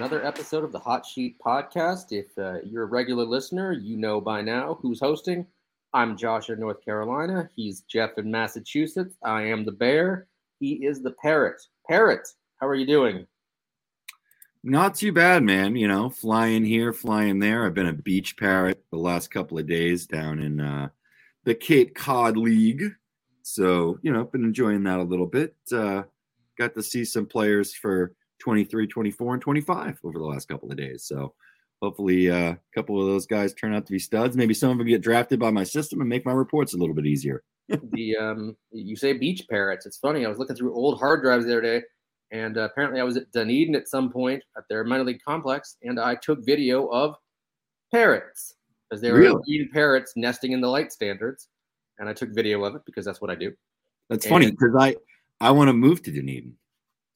another episode of the Hot Sheet Podcast. If uh, you're a regular listener, you know by now who's hosting. I'm Josh in North Carolina. He's Geoff in Massachusetts. I am the Bear. He is the Parrot. Parrot, how are you doing? Not too bad, man. You know, flying here, flying there. I've been a beach parrot the last couple of days down in uh, the Cape Cod League. So, you know, been enjoying that a little bit. Uh, got to see some players for 23, 24, and 25 over the last couple of days. So, hopefully, uh, a couple of those guys turn out to be studs. Maybe some of them get drafted by my system and make my reports a little bit easier. the um, you say beach parrots. It's funny. I was looking through old hard drives the other day, and uh, apparently I was at Dunedin at some point at their minor league complex, and I took video of parrots because they were Really? green parrots nesting in the light standards, and I took video of it because that's what I do. That's funny because I I want to move to Dunedin,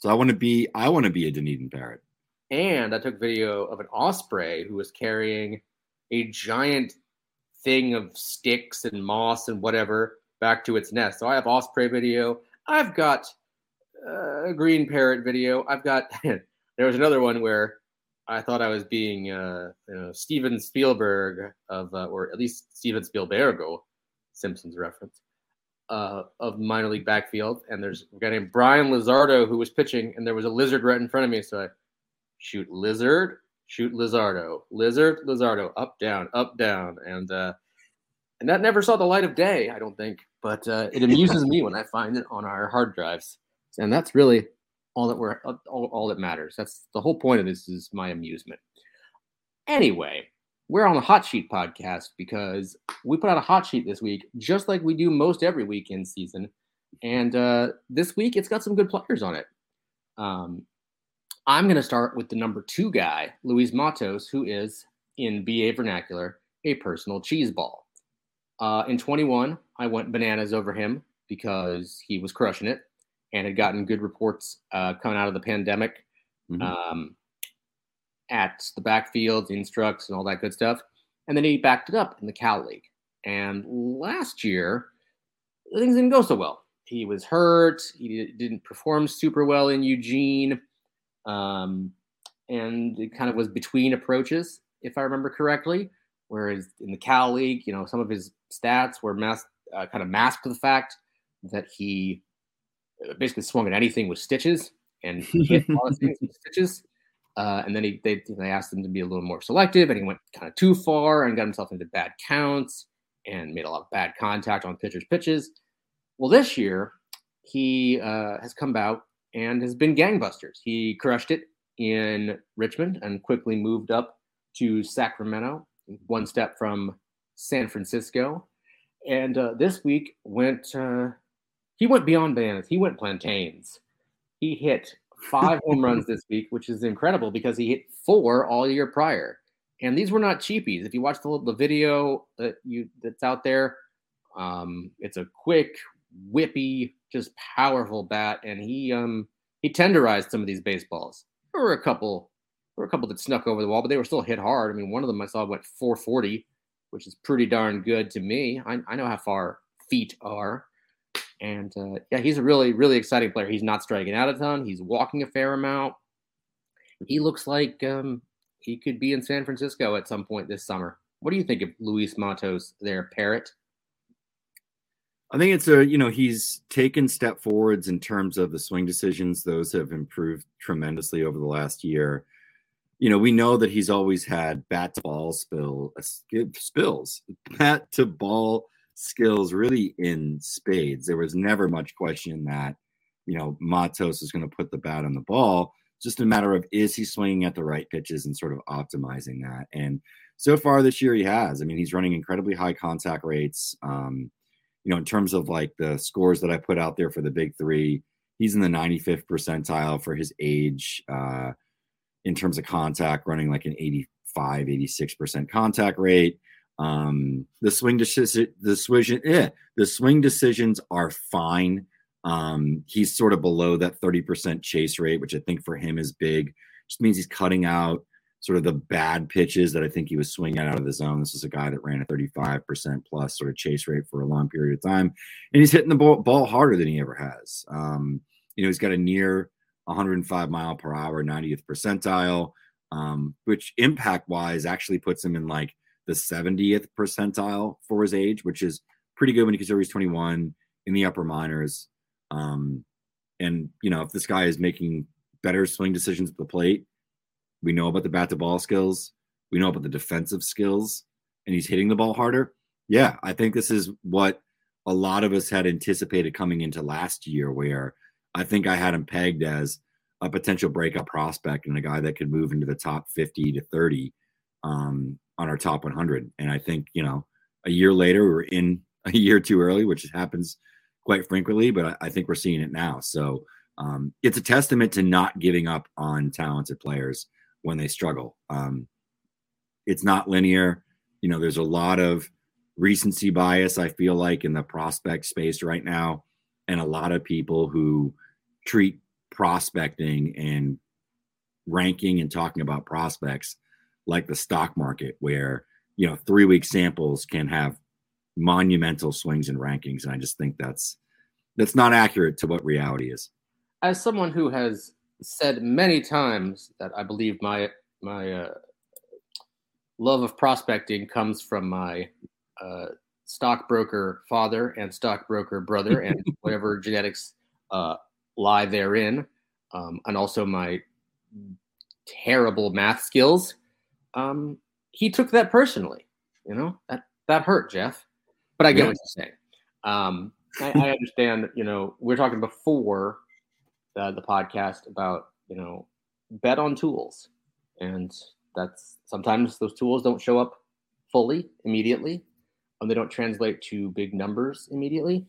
so I want to be I want to be a Dunedin parrot. And I took video of an osprey who was carrying a giant thing of sticks and moss and whatever back to its nest. So I have osprey video. I've got uh, a green parrot video. I've got there was another one where I thought I was being uh, you know, Steven Spielberg of uh, or at least Steven Spielbergo, Simpsons reference uh, of minor league backfield. And there's a guy named Brian Lizardo who was pitching, and there was a lizard right in front of me. So I shoot lizard, shoot Lizardo, lizard, Lizardo, up, down, up, down, and uh, and that never saw the light of day, I don't think. But uh, it amuses me when I find it on our hard drives, and that's really all that we're all, all that matters. That's the whole point of this is my amusement. Anyway, we're on the hot sheet podcast because we put out a hot sheet this week, just like we do most every week in season. And uh, this week, it's got some good players on it. Um, I'm going to start with the number two guy, Luis Matos, who is, in BA vernacular, a personal cheese ball. Uh, in 21, I went bananas over him because he was crushing it and had gotten good reports uh, coming out of the pandemic Mhm. um, at the backfields, instructs, and all that good stuff. And then he backed it up in the Cal League. And last year, things didn't go so well. He was hurt. He didn't perform super well in Eugene. Um, and it kind of was between approaches, if I remember correctly. Whereas in the Cal League, you know, some of his stats were masked, uh, kind of masked the fact that he uh, basically swung at anything with stitches and hit a lot of things with stitches. Uh, and then he, they, they asked him to be a little more selective, and he went kind of too far and got himself into bad counts and made a lot of bad contact on pitchers' pitches. Well, this year he uh, has come out and has been gangbusters. He crushed it in Richmond and quickly moved up to Sacramento, one step from San Francisco. And uh, this week went uh, he went beyond bananas. He went plantains. He hit five home runs this week, which is incredible because he hit four all year prior. And these were not cheapies. If you watch the, the video that you that's out there, um, it's a quick, whippy, just powerful bat, and he um he tenderized some of these baseballs. There were a couple, there were a couple that snuck over the wall, but they were still hit hard. I mean, one of them I saw went 440, which is pretty darn good to me. I, I know how far feet are. And uh, yeah, he's a really, really exciting player. He's not striking out a ton. He's walking a fair amount. He looks like um, he could be in San Francisco at some point this summer. What do you think of Luis Matos there, Parrot? I think it's a you know he's taken step forwards in terms of the swing decisions; those have improved tremendously over the last year. you know, we know that he's always had bat to ball spill uh, spills, bat to ball skills really in spades. There was never much question that, you know, Matos is going to put the bat on the ball. Just a matter of is he swinging at the right pitches and sort of optimizing that. And so far this year, he has. I mean, he's running incredibly high contact rates. Um, you know, in terms of like the scores that I put out there for the big three, he's in the 95th percentile for his age. Uh, in terms of contact, running like an 85, 86% contact rate. Um, the swing decision, the swing, eh, the swing decisions are fine. Um, he's sort of below that 30% chase rate, which I think for him is big. Just means he's cutting out sort of the bad pitches that I think he was swinging out of the zone. This is a guy that ran a 35% plus sort of chase rate for a long period of time, and he's hitting the ball, ball harder than he ever has. Um, you know, he's got a near 105 mile per hour, 90th percentile, um, which impact wise actually puts him in like the 70th percentile for his age, which is pretty good when you consider he's 21 in the upper minors. Um, and you know, if this guy is making better swing decisions at the plate, we know about the bat to ball skills, we know about the defensive skills, and he's hitting the ball harder. Yeah, I think this is what a lot of us had anticipated coming into last year, where I think I had him pegged as a potential breakout prospect and a guy that could move into the top 50 to 30 um, on our top 100. And I think, you know, a year later, we are in a year too early, which happens quite frequently, but I, I think we're seeing it now. So um, it's a testament to not giving up on talented players when they struggle. Um, it's not linear. You know, there's a lot of recency bias, I feel like, in the prospect space right now. And a lot of people who treat prospecting and ranking and talking about prospects like the stock market where you know three week samples can have monumental swings and rankings and i just think that's that's not accurate to what reality is as someone who has said many times that i believe my my uh, love of prospecting comes from my uh, stockbroker father and stockbroker brother and whatever genetics uh, lie therein, um, and also my terrible math skills. Um, he took that personally. You know that that hurt, Geoff. But I get yeah. what you're saying. Um, I, I, understand. You know, we are talking before the, the podcast about you know bet on tools, and that's sometimes those tools don't show up fully immediately, and they don't translate to big numbers immediately.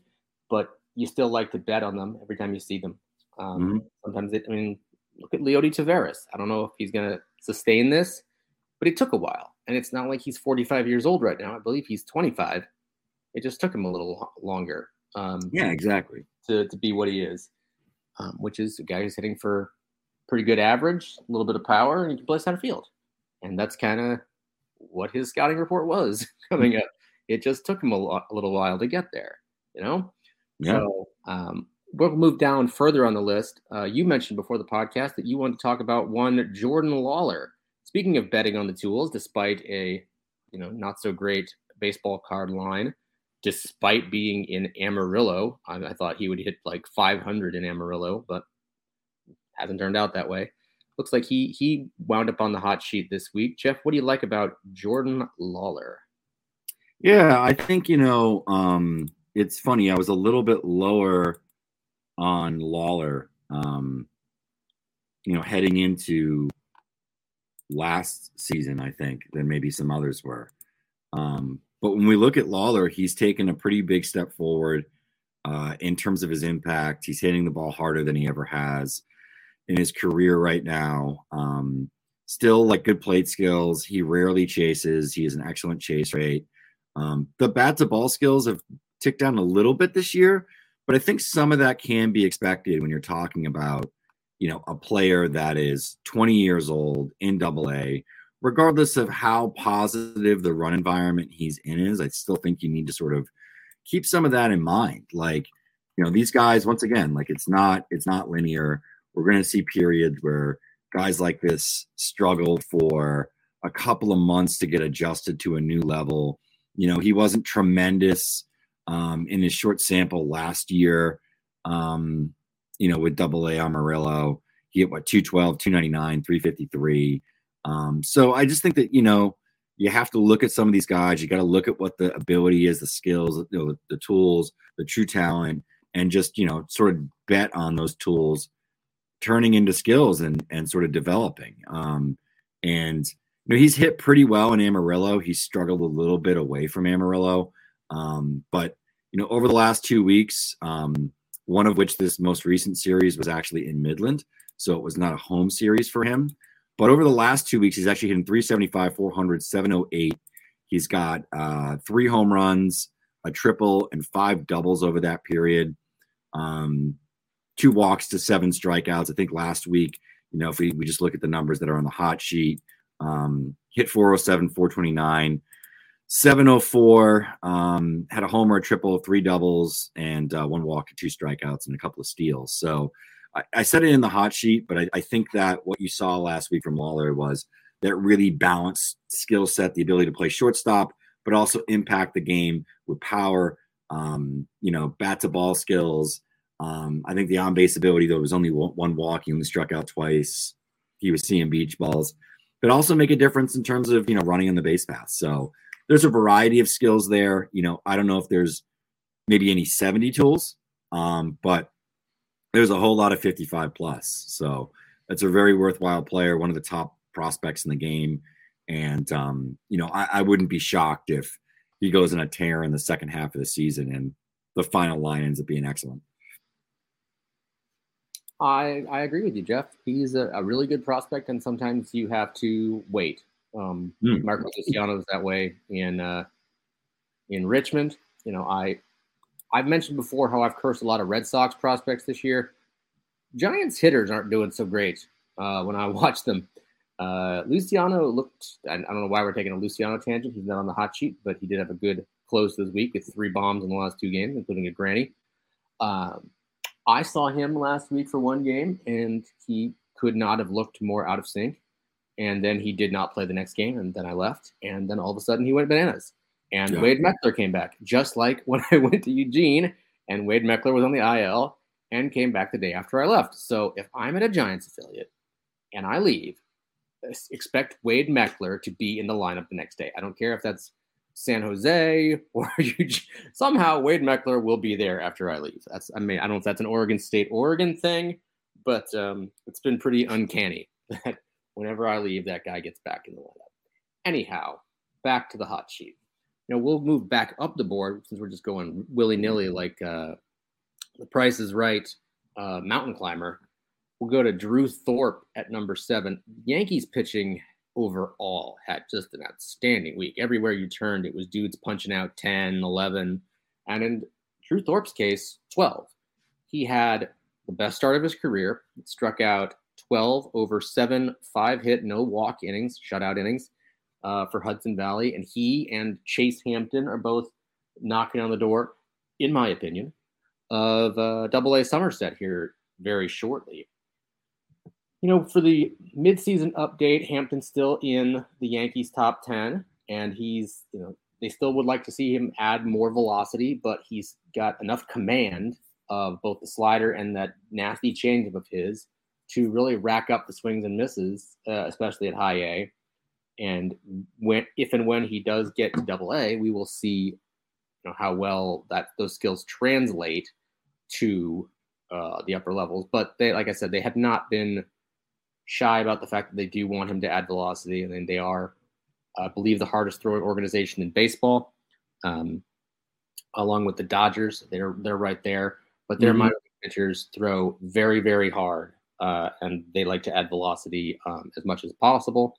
But you still like to bet on them every time you see them. Um, mm-hmm. Sometimes it, I mean, look at Leody Taveras. I don't know if he's going to sustain this, but it took a while. And it's not like he's 45 years old right now. I believe he's 25. It just took him a little longer. Um, yeah, exactly. To, to be what he is, um, which is a guy who's hitting for pretty good average, a little bit of power, and he can play center field. And that's kind of what his scouting report was coming up. It just took him a, a little while to get there, you know? Yeah. So um, we'll move down further on the list. Uh, you mentioned before the podcast that you want to talk about one Jordan Lawlar. Speaking of betting on the tools, despite a you know not so great baseball card line, despite being in Amarillo, I, I thought he would hit like 500 in Amarillo, but hasn't turned out that way. Looks like he he wound up on the hot sheet this week. Geoff, what do you like about Jordan Lawlar? Yeah, I think you know um, it's funny. I was a little bit lower on Lawlar, um, you know, heading into last season, I think, than maybe some others were. Um, but when we look at Lawlar, he's taken a pretty big step forward uh, in terms of his impact. He's hitting the ball harder than he ever has in his career right now. Um, still like good plate skills. He rarely chases. He has an excellent chase rate. Um, the bat to ball skills have ticked down a little bit this year, but I think some of that can be expected when you're talking about, you know, a player that is 20 years old in double A, regardless of how positive the run environment he's in is. I still think you need to sort of keep some of that in mind. Like, you know, these guys, once again, like it's not, it's not linear. We're to see periods where guys like this struggle for a couple of months to get adjusted to a new level. You know, he wasn't tremendous um, in his short sample last year, um, you know, with double A Amarillo. He hit what 212, 299, 353. Um, so I just think that you know you have to look at some of these guys. You got to look at what the ability is, the skills, you know, the tools, the true talent, and just you know sort of bet on those tools turning into skills and and sort of developing. Um, and you know he's hit pretty well in Amarillo. He's struggled a little bit away from Amarillo, um, but you know over the last two weeks, um, one of which this most recent series was actually in Midland, so it was not a home series for him. But over the last two weeks, he's actually hitting 375, 400, 708. He's got uh, three home runs, a triple, and five doubles over that period. Um, two walks to seven strikeouts. I think last week, you know, if we, we just look at the numbers that are on the hot sheet, um, hit 407, 429, 704, um, had a homer, a triple, three doubles, and uh, one walk, two strikeouts, and a couple of steals. So I, I said it in the hot sheet, but I, I think that what you saw last week from Lawlar was that really balanced skill set, the ability to play shortstop, but also impact the game with power, um, you know, bat to ball skills. Um, I think the on base ability, though, was only one walk. He only struck out twice. He was seeing beach balls, but also make a difference in terms of, you know, running on the base path. So there's a variety of skills there. You know, I don't know if there's maybe any 70 tools, um, but there's a whole lot of 55 plus. So that's a very worthwhile player, one of the top prospects in the game. And, um, you know, I, I wouldn't be shocked if he goes in a tear in the second half of the season and the final line ends up being excellent. I, I agree with you, Geoff. He's a, a really good prospect, and sometimes you have to wait. Um, mm. Marco Luciano is that way in uh, in Richmond. You know, I I've mentioned before how I've cursed a lot of Red Sox prospects this year. Giants hitters aren't doing so great uh, when I watch them. Uh, Luciano looked, I don't know why we're taking a Luciano tangent. He's not on the hot sheet, but he did have a good close this week with three bombs in the last two games, including a granny. Um, I saw him last week for one game, and he could not have looked more out of sync. And then he did not play the next game, and then I left. And then all of a sudden, he went bananas. And yeah. Wade Meckler came back, just like when I went to Eugene, and Wade Meckler was on the IL and came back the day after I left. So if I'm at a Giants affiliate and I leave, expect Wade Meckler to be in the lineup the next day. I don't care if that's San Jose or Eugene. Somehow Wade Meckler will be there after I leave. That's I mean I don't know if that's an Oregon State Oregon thing, but um, it's been pretty uncanny that whenever I leave, that guy gets back in the lineup. Anyhow, back to the hot sheet you know, we'll move back up the board since we're just going willy nilly like uh, the price is right uh, mountain climber. We'll go to Drew Thorpe at number seven. Yankees pitching overall had just an outstanding week. Everywhere you turned, it was dudes punching out 10, 11, and in Drew Thorpe's case, 12. He had the best start of his career, struck out 12 over seven, five hit, no walk innings, shutout innings uh, for Hudson Valley, and he and Chase Hampton are both knocking on the door, in my opinion, of uh, Double A Somerset here very shortly. You know, for the midseason update, Hampton's still in the Yankees' top ten, and he's you know they still would like to see him add more velocity, but he's got enough command of both the slider and that nasty changeup of his to really rack up the swings and misses, uh, especially at high A. And when, if and when he does get to Double A, we will see, you know, how well that those skills translate to uh, the upper levels. But they, like I said, they have not been shy about the fact that they do want him to add velocity, and they are, I believe, the hardest throwing organization in baseball, um, along with the Dodgers. They're they're right there, but their mm-hmm. minor pitchers throw very very hard, uh, and they like to add velocity um, as much as possible.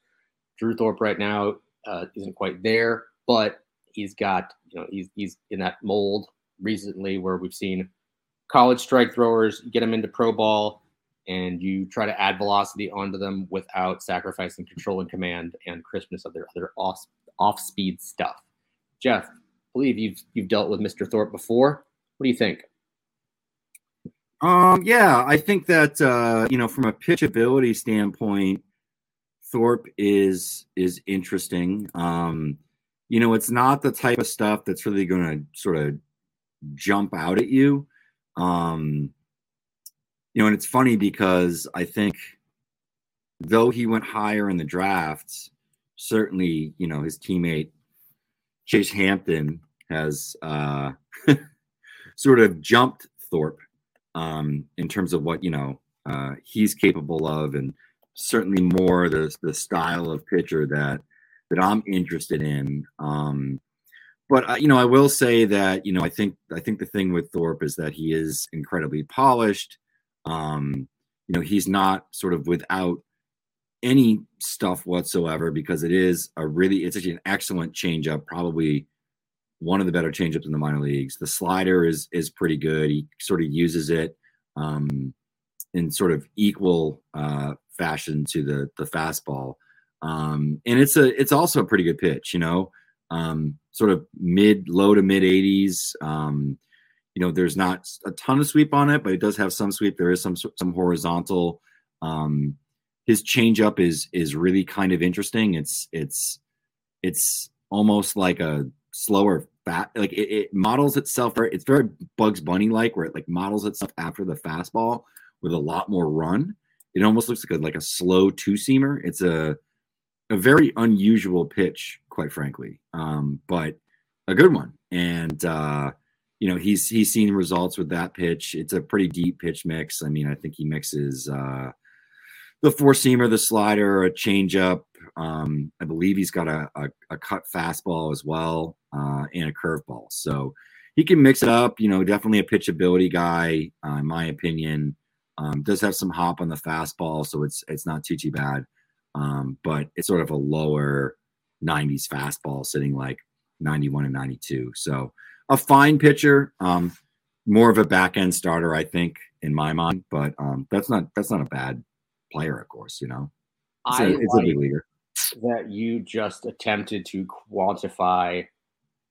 Drew Thorpe right now uh, isn't quite there, but he's got you know he's he's in that mold recently where we've seen college strike throwers get them into pro ball and you try to add velocity onto them without sacrificing control and command and crispness of their other off off speed stuff. Geoff, I believe you've you've dealt with Mr. Thorpe before. What do you think? Um, yeah, I think that uh, you know, from a pitchability standpoint, Thorpe is is interesting. Um, you know, it's not the type of stuff that's really going to sort of jump out at you. Um, you know, and it's funny because I think though he went higher in the drafts, certainly, you know, his teammate Chase Hampton has uh, sort of jumped Thorpe um, in terms of what you know uh, he's capable of, and certainly more the the style of pitcher that that I'm interested in. Um, but uh, you know, I will say that you know I think I think the thing with Thorpe is that he is incredibly polished. Um, you know, he's not sort of without any stuff whatsoever because it is a really it's actually an excellent changeup, probably one of the better changeups in the minor leagues. The slider is is pretty good. He sort of uses it um, in sort of equal uh, fashion to the the fastball, um, and it's a it's also a pretty good pitch. You know, um, sort of mid low to mid 80s. Um, you know, there's not a ton of sweep on it, but it does have some sweep. There is some some horizontal. Um, his changeup is is really kind of interesting. It's it's it's almost like a slower fat like it, it models itself it's very Bugs Bunny like where it like models itself after the fastball with a lot more run. It almost looks like a like a slow two seamer. It's a a very unusual pitch, quite frankly, um, but a good one. And uh, you know he's he's seen results with that pitch. It's a pretty deep pitch mix. I mean, I think he mixes. Uh, the four seamer, the slider, a changeup. Um, I believe he's got a, a, a cut fastball as well uh, and a curveball. So he can mix it up. You know, definitely a pitchability guy, uh, in my opinion. Um, does have some hop on the fastball, so it's it's not too too bad. Um, but it's sort of a lower 90s fastball, sitting like 91 and 92. So a fine pitcher. Um, more of a back end starter, I think, in my mind. But um, that's not that's not a bad player, of course, you know. It's, I a, it's like a big leaguer. That you just attempted to quantify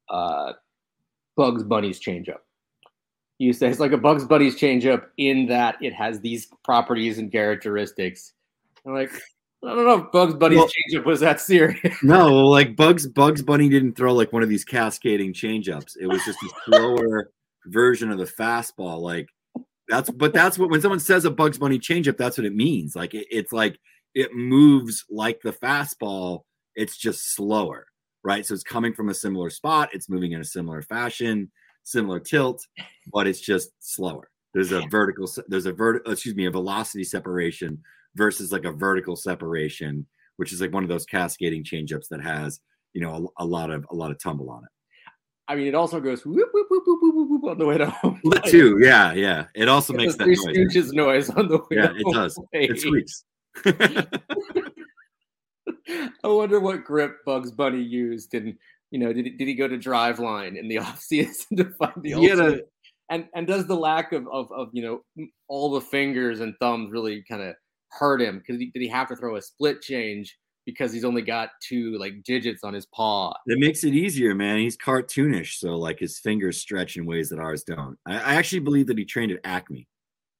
uh, Bugs Bunny's changeup. You say it's like a Bugs Bunny's changeup in that it has these properties and characteristics. I'm like, I don't know if Bugs Bunny's Well- changeup was that serious. No, like Bugs Bugs Bunny didn't throw like one of these cascading changeups. It was just a slower version of the fastball. Like that's but that's what when someone says a Bugs Bunny changeup, that's what it means. Like it, it's like it moves like the fastball. It's just slower, right? So it's coming from a similar spot. It's moving in a similar fashion, similar tilt, but it's just slower. There's a vertical. There's a vert. Excuse me, a velocity separation versus like a vertical separation which is like one of those cascading changeups that has you know a, a lot of a lot of tumble on it. I mean, it also goes whoop, whoop, whoop, whoop, whoop, whoop, on the way to home. That too, yeah, yeah. It also It's makes that noise. Noise on the way Yeah, it does. plate. It squeaks. I wonder what grip Bugs Bunny used, and you know, did he, did he go to Driveline in the off season to find the He had a- and and does the lack of of, of you know all the fingers and thumbs really kind of hurt him? Because did he have to throw a split change because he's only got two like digits on his paw? It makes it easier, man. He's cartoonish, so like his fingers stretch in ways that ours don't. I, I actually believe that he trained at Acme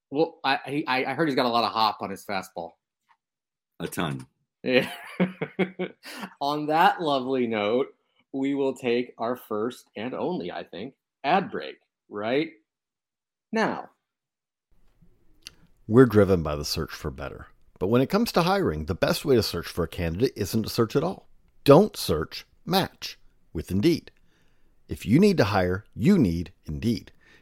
Well, I I I heard he's got a lot of hop on his fastball. A ton. Yeah. On that lovely note, we will take our first and only, I think, ad break right now. We're driven by the search for better. But when it comes to hiring, the best way to search for a candidate isn't to search at all. Don't search, match with Indeed. If you need to hire, you need Indeed.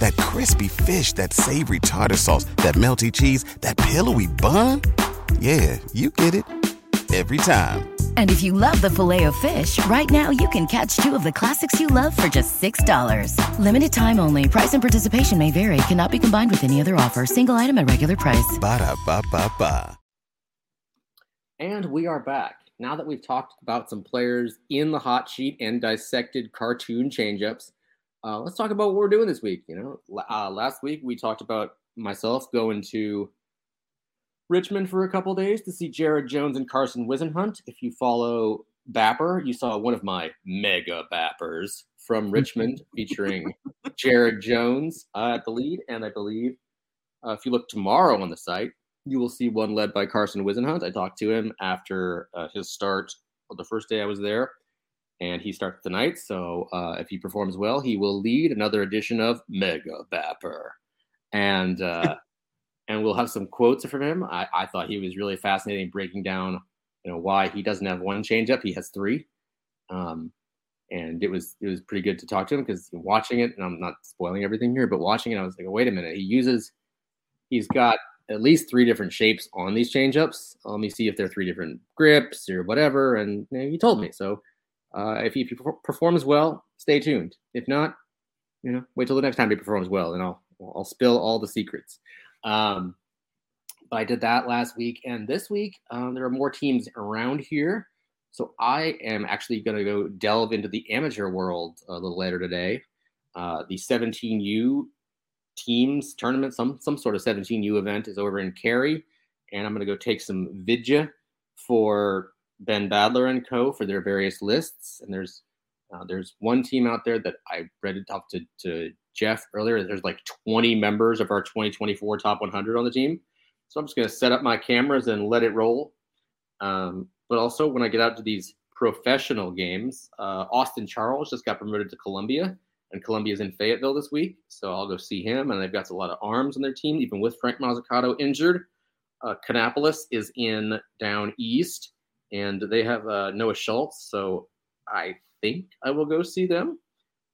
That crispy fish, that savory tartar sauce, that melty cheese, that pillowy bun. Yeah, you get it. Every time. And if you love the filet of fish, right now you can catch two of the classics you love for just $6. Limited time only. Price and participation may vary. Cannot be combined with any other offer. Single item at regular price. Ba da ba ba ba. And we are back. Now that we've talked about some players in the hot sheet and dissected cartoon changeups, uh, let's talk about what we're doing this week. You know, uh, last week we talked about myself going to Richmond for a couple days to see Jared Jones and Carson Whisenhunt. If you follow Bapper, you saw one of my mega Bappers from Richmond featuring Jared Jones uh, at the lead. And I believe uh, if you look tomorrow on the site, you will see one led by Carson Whisenhunt. I talked to him after uh, his start the first day I was there and he starts tonight. So uh, if he performs well, he will lead another edition of Mega Bapper, and uh, and we'll have some quotes from him. I, I thought he was really fascinating, breaking down you know why he doesn't have one changeup, he has three, um, and it was it was pretty good to talk to him because watching it, and I'm not spoiling everything here, but watching it, I was like, wait a minute, he uses, he's got at least three different shapes on these changeups. Let me see if they're three different grips or whatever, and you know, he told me so uh, if, he, performs well, stay tuned. If not, you know, wait till the next time he performs well, and I'll I'll spill all the secrets. Um, but I did that last week, and this week um, there are more teams around here. So I am actually going to go delve into the amateur world a little later today. Uh, the 17U teams tournament, some some sort of 17U event, is over in Cary, and I'm going to go take some vidya for Ben Badler and Co. for their various lists. And there's uh, there's one team out there that I read it off to, to Geoff earlier. There's like 20 members of our 2024 top 100 on the team. So I'm just going to set up my cameras and let it roll. Um, but also, when I get out to these professional games, uh, Austin Charles just got promoted to Columbia, and Columbia's in Fayetteville this week. So I'll go see him. And they've got a lot of arms on their team, even with Frank Mozzicato injured. Uh, Kannapolis is in down east and they have uh, Noah Schultz. So I think I will go see them,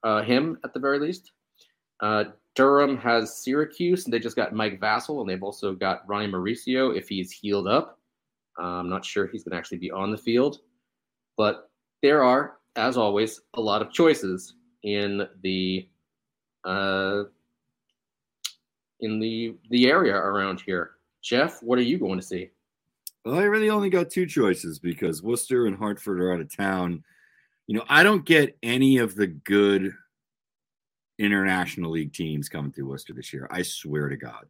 uh, him at the very least. Uh, Durham has Syracuse, and they just got Mike Vasil, and they've also got Ronnie Mauricio if he's healed up. Uh, I'm not sure he's going to actually be on the field, but there are, as always, a lot of choices in the uh, in the the area around here. Geoff, what are you going to see? Well, I really only got two choices because Worcester and Hartford are out of town. You know, I don't get any of the good international league teams coming through Worcester this year. I swear to God.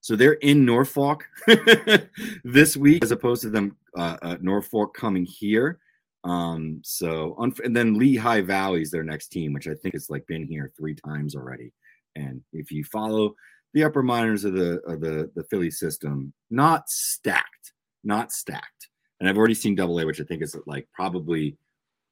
So they're in Norfolk this week, as opposed to them uh, uh, Norfolk coming here. Um, so and then Lehigh Valley is their next team, which I think has like been here three times already. And if you follow the upper minors of the of the the Philly system, not stacked not stacked. And I've already seen Double A, which I think is like probably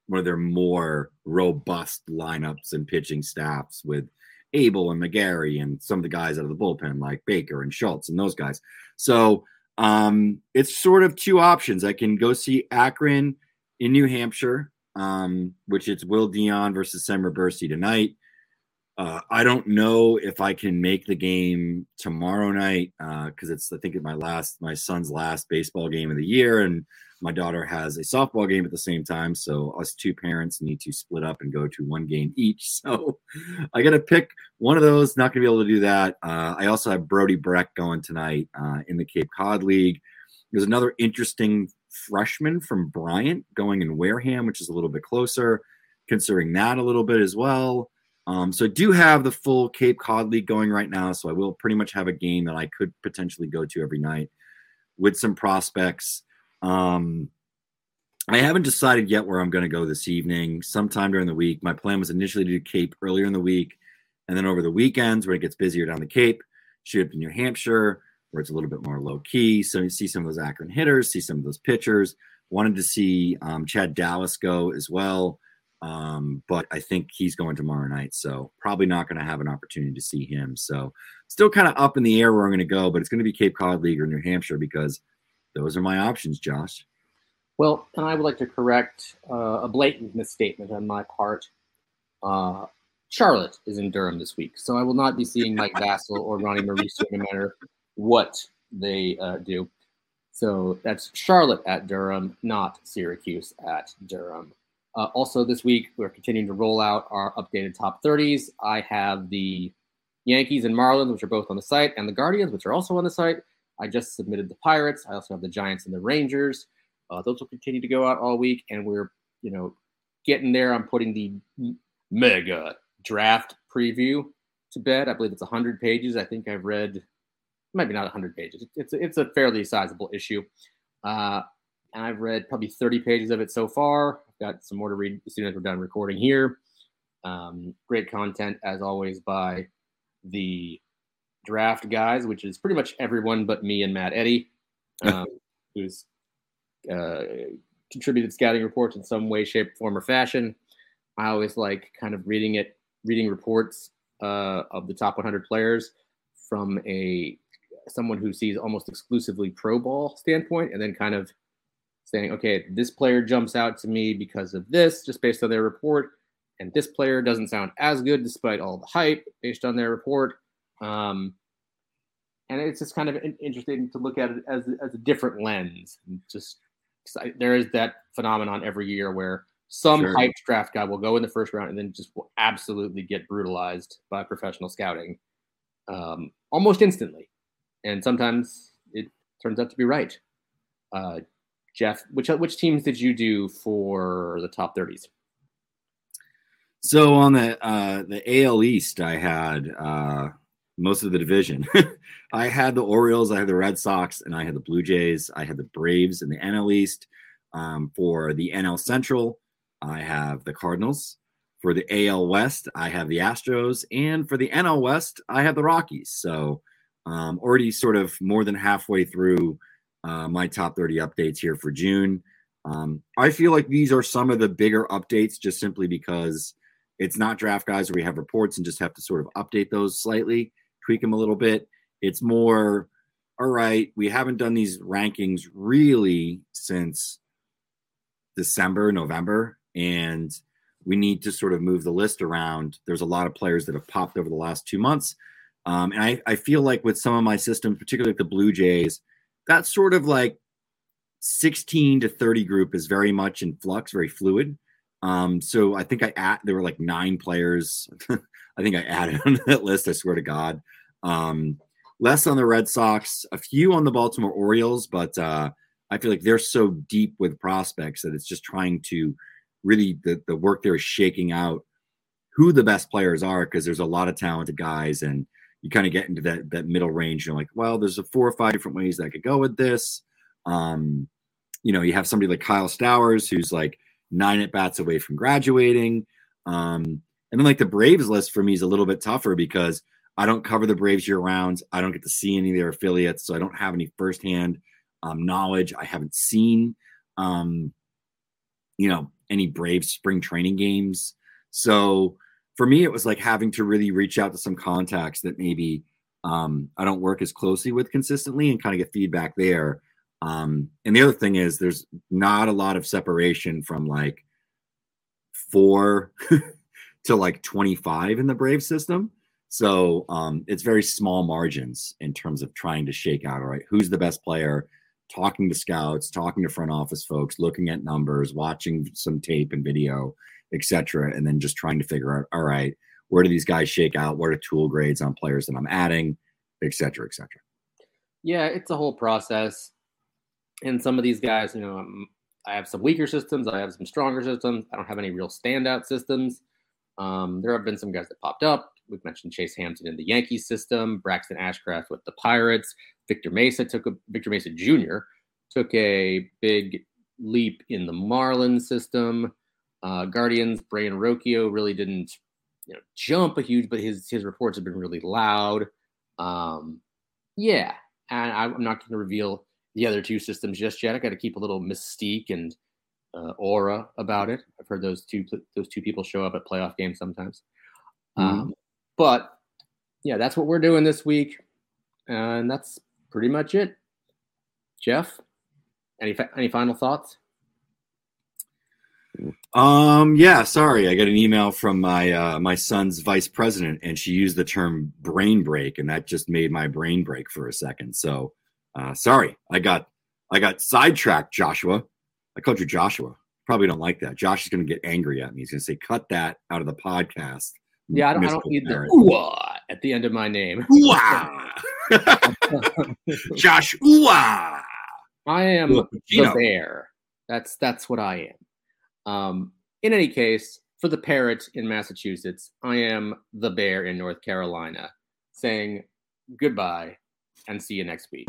one of their more robust lineups and pitching staffs with Abel and McGarry and some of the guys out of the bullpen like Baker and Schultz and those guys. So um, it's sort of two options. I can go see Akron in New Hampshire, um, which it's Will Dion versus Sem Robberse tonight. Uh, I don't know if I can make the game tomorrow night because uh, it's I think it's my last my son's last baseball game of the year, and my daughter has a softball game at the same time. So us two parents need to split up and go to one game each. So I got to pick one of those. Not gonna be able to do that. Uh, I also have Brody Brecht going tonight uh, in the Cape Cod League. There's another interesting freshman from Bryant going in Wareham, which is a little bit closer. Considering that a little bit as well. Um, so I do have the full Cape Cod League going right now. So I will pretty much have a game that I could potentially go to every night with some prospects. Um, I haven't decided yet where I'm going to go this evening. Sometime during the week. My plan was initially to do Cape earlier in the week, and then over the weekends when it gets busier down the Cape, shoot up to New Hampshire where it's a little bit more low key. So you see some of those Akron hitters, see some of those pitchers. Wanted to see um, Chad Dallas go as well. Um, but I think he's going tomorrow night, so probably not going to have an opportunity to see him. So still kind of up in the air where I'm going to go, but it's going to be Cape Cod League or New Hampshire because those are my options, Josh. Well, and I would like to correct uh, a blatant misstatement on my part. Uh, Charlotte is in Durham this week, so I will not be seeing Mike Vasil or Ronnie Mauricio no matter what they uh, do. So that's Charlotte at Durham, not Syracuse at Durham. Uh, also, this week, we're continuing to roll out our updated top 30s. I have the Yankees and Marlins, which are both on the site, and the Guardians, which are also on the site. I just submitted the Pirates. I also have the Giants and the Rangers. Uh, those will continue to go out all week, and we're, you know, getting there. I'm putting the mega draft preview to bed. I believe it's 100 pages. I think I've read, maybe not 100 pages. It's it's a fairly sizable issue. Uh, and I've read probably 30 pages of it so far. Got some more to read as soon as we're done recording here. Um, great content, as always, by the draft guys, which is pretty much everyone but me and Matt Eddy, um, who's uh, contributed scouting reports in some way, shape, form, or fashion. I always like kind of reading it, reading reports uh, of the top 100 players from a someone who sees almost exclusively pro ball standpoint, and then kind of saying, okay, this player jumps out to me because of this, just based on their report, and this player doesn't sound as good despite all the hype based on their report. Um, and it's just kind of interesting to look at it as, as a different lens. Just I, there is that phenomenon every year where some sure. hyped draft guy will go in the first round and then just will absolutely get brutalized by professional scouting um, almost instantly. And sometimes it turns out to be right. Uh, Geoff, which which teams did you do for the top 30s? So on the uh, the AL East, I had uh, most of the division. I had the Orioles, I had the Red Sox, and I had the Blue Jays. I had the Braves in the NL East. Um, for the NL Central, I have the Cardinals. For the AL West, I have the Astros, and for the NL West, I have the Rockies. So um, already sort of more than halfway through uh, my top 30 updates here for June. Um, I feel like these are some of the bigger updates just simply because it's not draft guys where we have reports and just have to sort of update those slightly, tweak them a little bit. It's more, all right, we haven't done these rankings really since December, November, and we need to sort of move the list around. There's a lot of players that have popped over the last two months. Um, and I, I feel like with some of my systems, particularly the Blue Jays, that sort of like 16 to 30 group is very much in flux, very fluid. Um, so I think I add there were like nine players. I think I added on that list. I swear to God. Um, less on the Red Sox, a few on the Baltimore Orioles, but uh, I feel like they're so deep with prospects that it's just trying to really the, the work there is shaking out who the best players are because there's a lot of talented guys and you kind of get into that that middle range. You're like, well, there's a four or five different ways that I could go with this. Um, you know, you have somebody like Kyle Stowers who's like nine at bats away from graduating. Um, and then like the Braves list for me is a little bit tougher because I don't cover the Braves year round. I don't get to see any of their affiliates, so I don't have any firsthand um, knowledge. I haven't seen, um, you know, any Braves spring training games. So for me, it was like having to really reach out to some contacts that maybe um, I don't work as closely with consistently and kind of get feedback there. Um, and the other thing is, there's not a lot of separation from like four to like 25 in the Brave system. So um, it's very small margins in terms of trying to shake out, all right, who's the best player, talking to scouts, talking to front office folks, looking at numbers, watching some tape and video, etc., and then just trying to figure out, all right, where do these guys shake out? What are tool grades on players that I'm adding, etc., etc. Yeah, it's a whole process. And some of these guys, you know, um, I have some weaker systems, I have some stronger systems. I don't have any real standout systems. Um, there have been some guys that popped up. We've mentioned Chase Hampton in the Yankees system, Braxton Ashcraft with the Pirates, Victor Mesa took a Victor Mesa Jr. took a big leap in the Marlins system. Uh, Guardians, Brayan Rocchio really didn't, you know, jump a huge, but his his reports have been really loud. Um, yeah, and I'm not going to reveal the other two systems just yet. I got to keep a little mystique and uh, aura about it. I've heard those two those two people show up at playoff games sometimes. Mm-hmm. Um, but yeah, that's what we're doing this week, and that's pretty much it. Geoff, any any final thoughts? Um, yeah, sorry. I got an email from my uh, my son's vice president, and she used the term brain break, and that just made my brain break for a second. So, uh, sorry, I got I got sidetracked, Joshua. I called you Joshua. Probably don't like that. Josh is going to get angry at me. He's going to say, "Cut that out of the podcast." Yeah, I don't, I don't need the ooh at the end of my name. Josh ooh I am the bear. That's that's what I am. Um, in any case, for the parrot in Massachusetts, I am the bear in North Carolina, saying goodbye and see you next week.